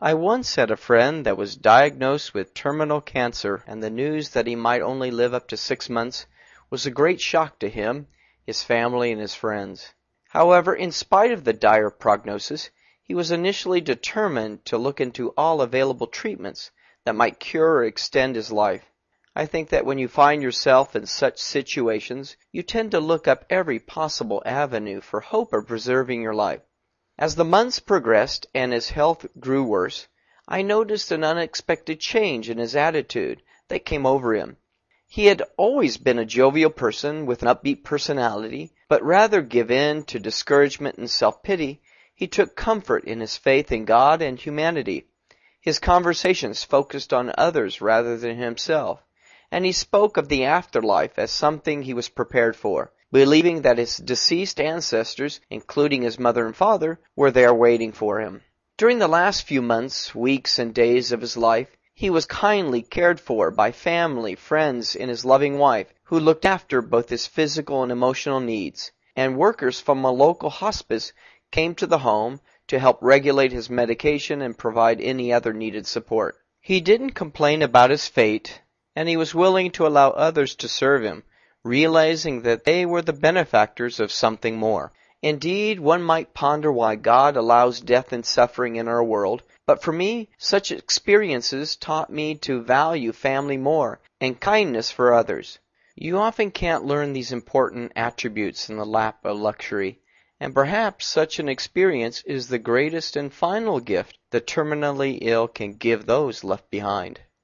I once had a friend that was diagnosed with terminal cancer, and the news that he might only live up to six months was a great shock to him, his family, and his friends. However, in spite of the dire prognosis, he was initially determined to look into all available treatments that might cure or extend his life. I think that when you find yourself in such situations, you tend to look up every possible avenue for hope of preserving your life. As the months progressed and his health grew worse, I noticed an unexpected change in his attitude that came over him. He had always been a jovial person with an upbeat personality, but rather give in to discouragement and self-pity, he took comfort in his faith in God and humanity. His conversations focused on others rather than himself, and he spoke of the afterlife as something he was prepared for believing that his deceased ancestors, including his mother and father, were there waiting for him. During the last few months, weeks, and days of his life, he was kindly cared for by family, friends, and his loving wife, who looked after both his physical and emotional needs. And workers from a local hospice came to the home to help regulate his medication and provide any other needed support. He didn't complain about his fate, and he was willing to allow others to serve him, realizing that they were the benefactors of something more. Indeed, one might ponder why God allows death and suffering in our world, but for me, such experiences taught me to value family more and kindness for others. You often can't learn these important attributes in the lap of luxury, and perhaps such an experience is the greatest and final gift the terminally ill can give those left behind.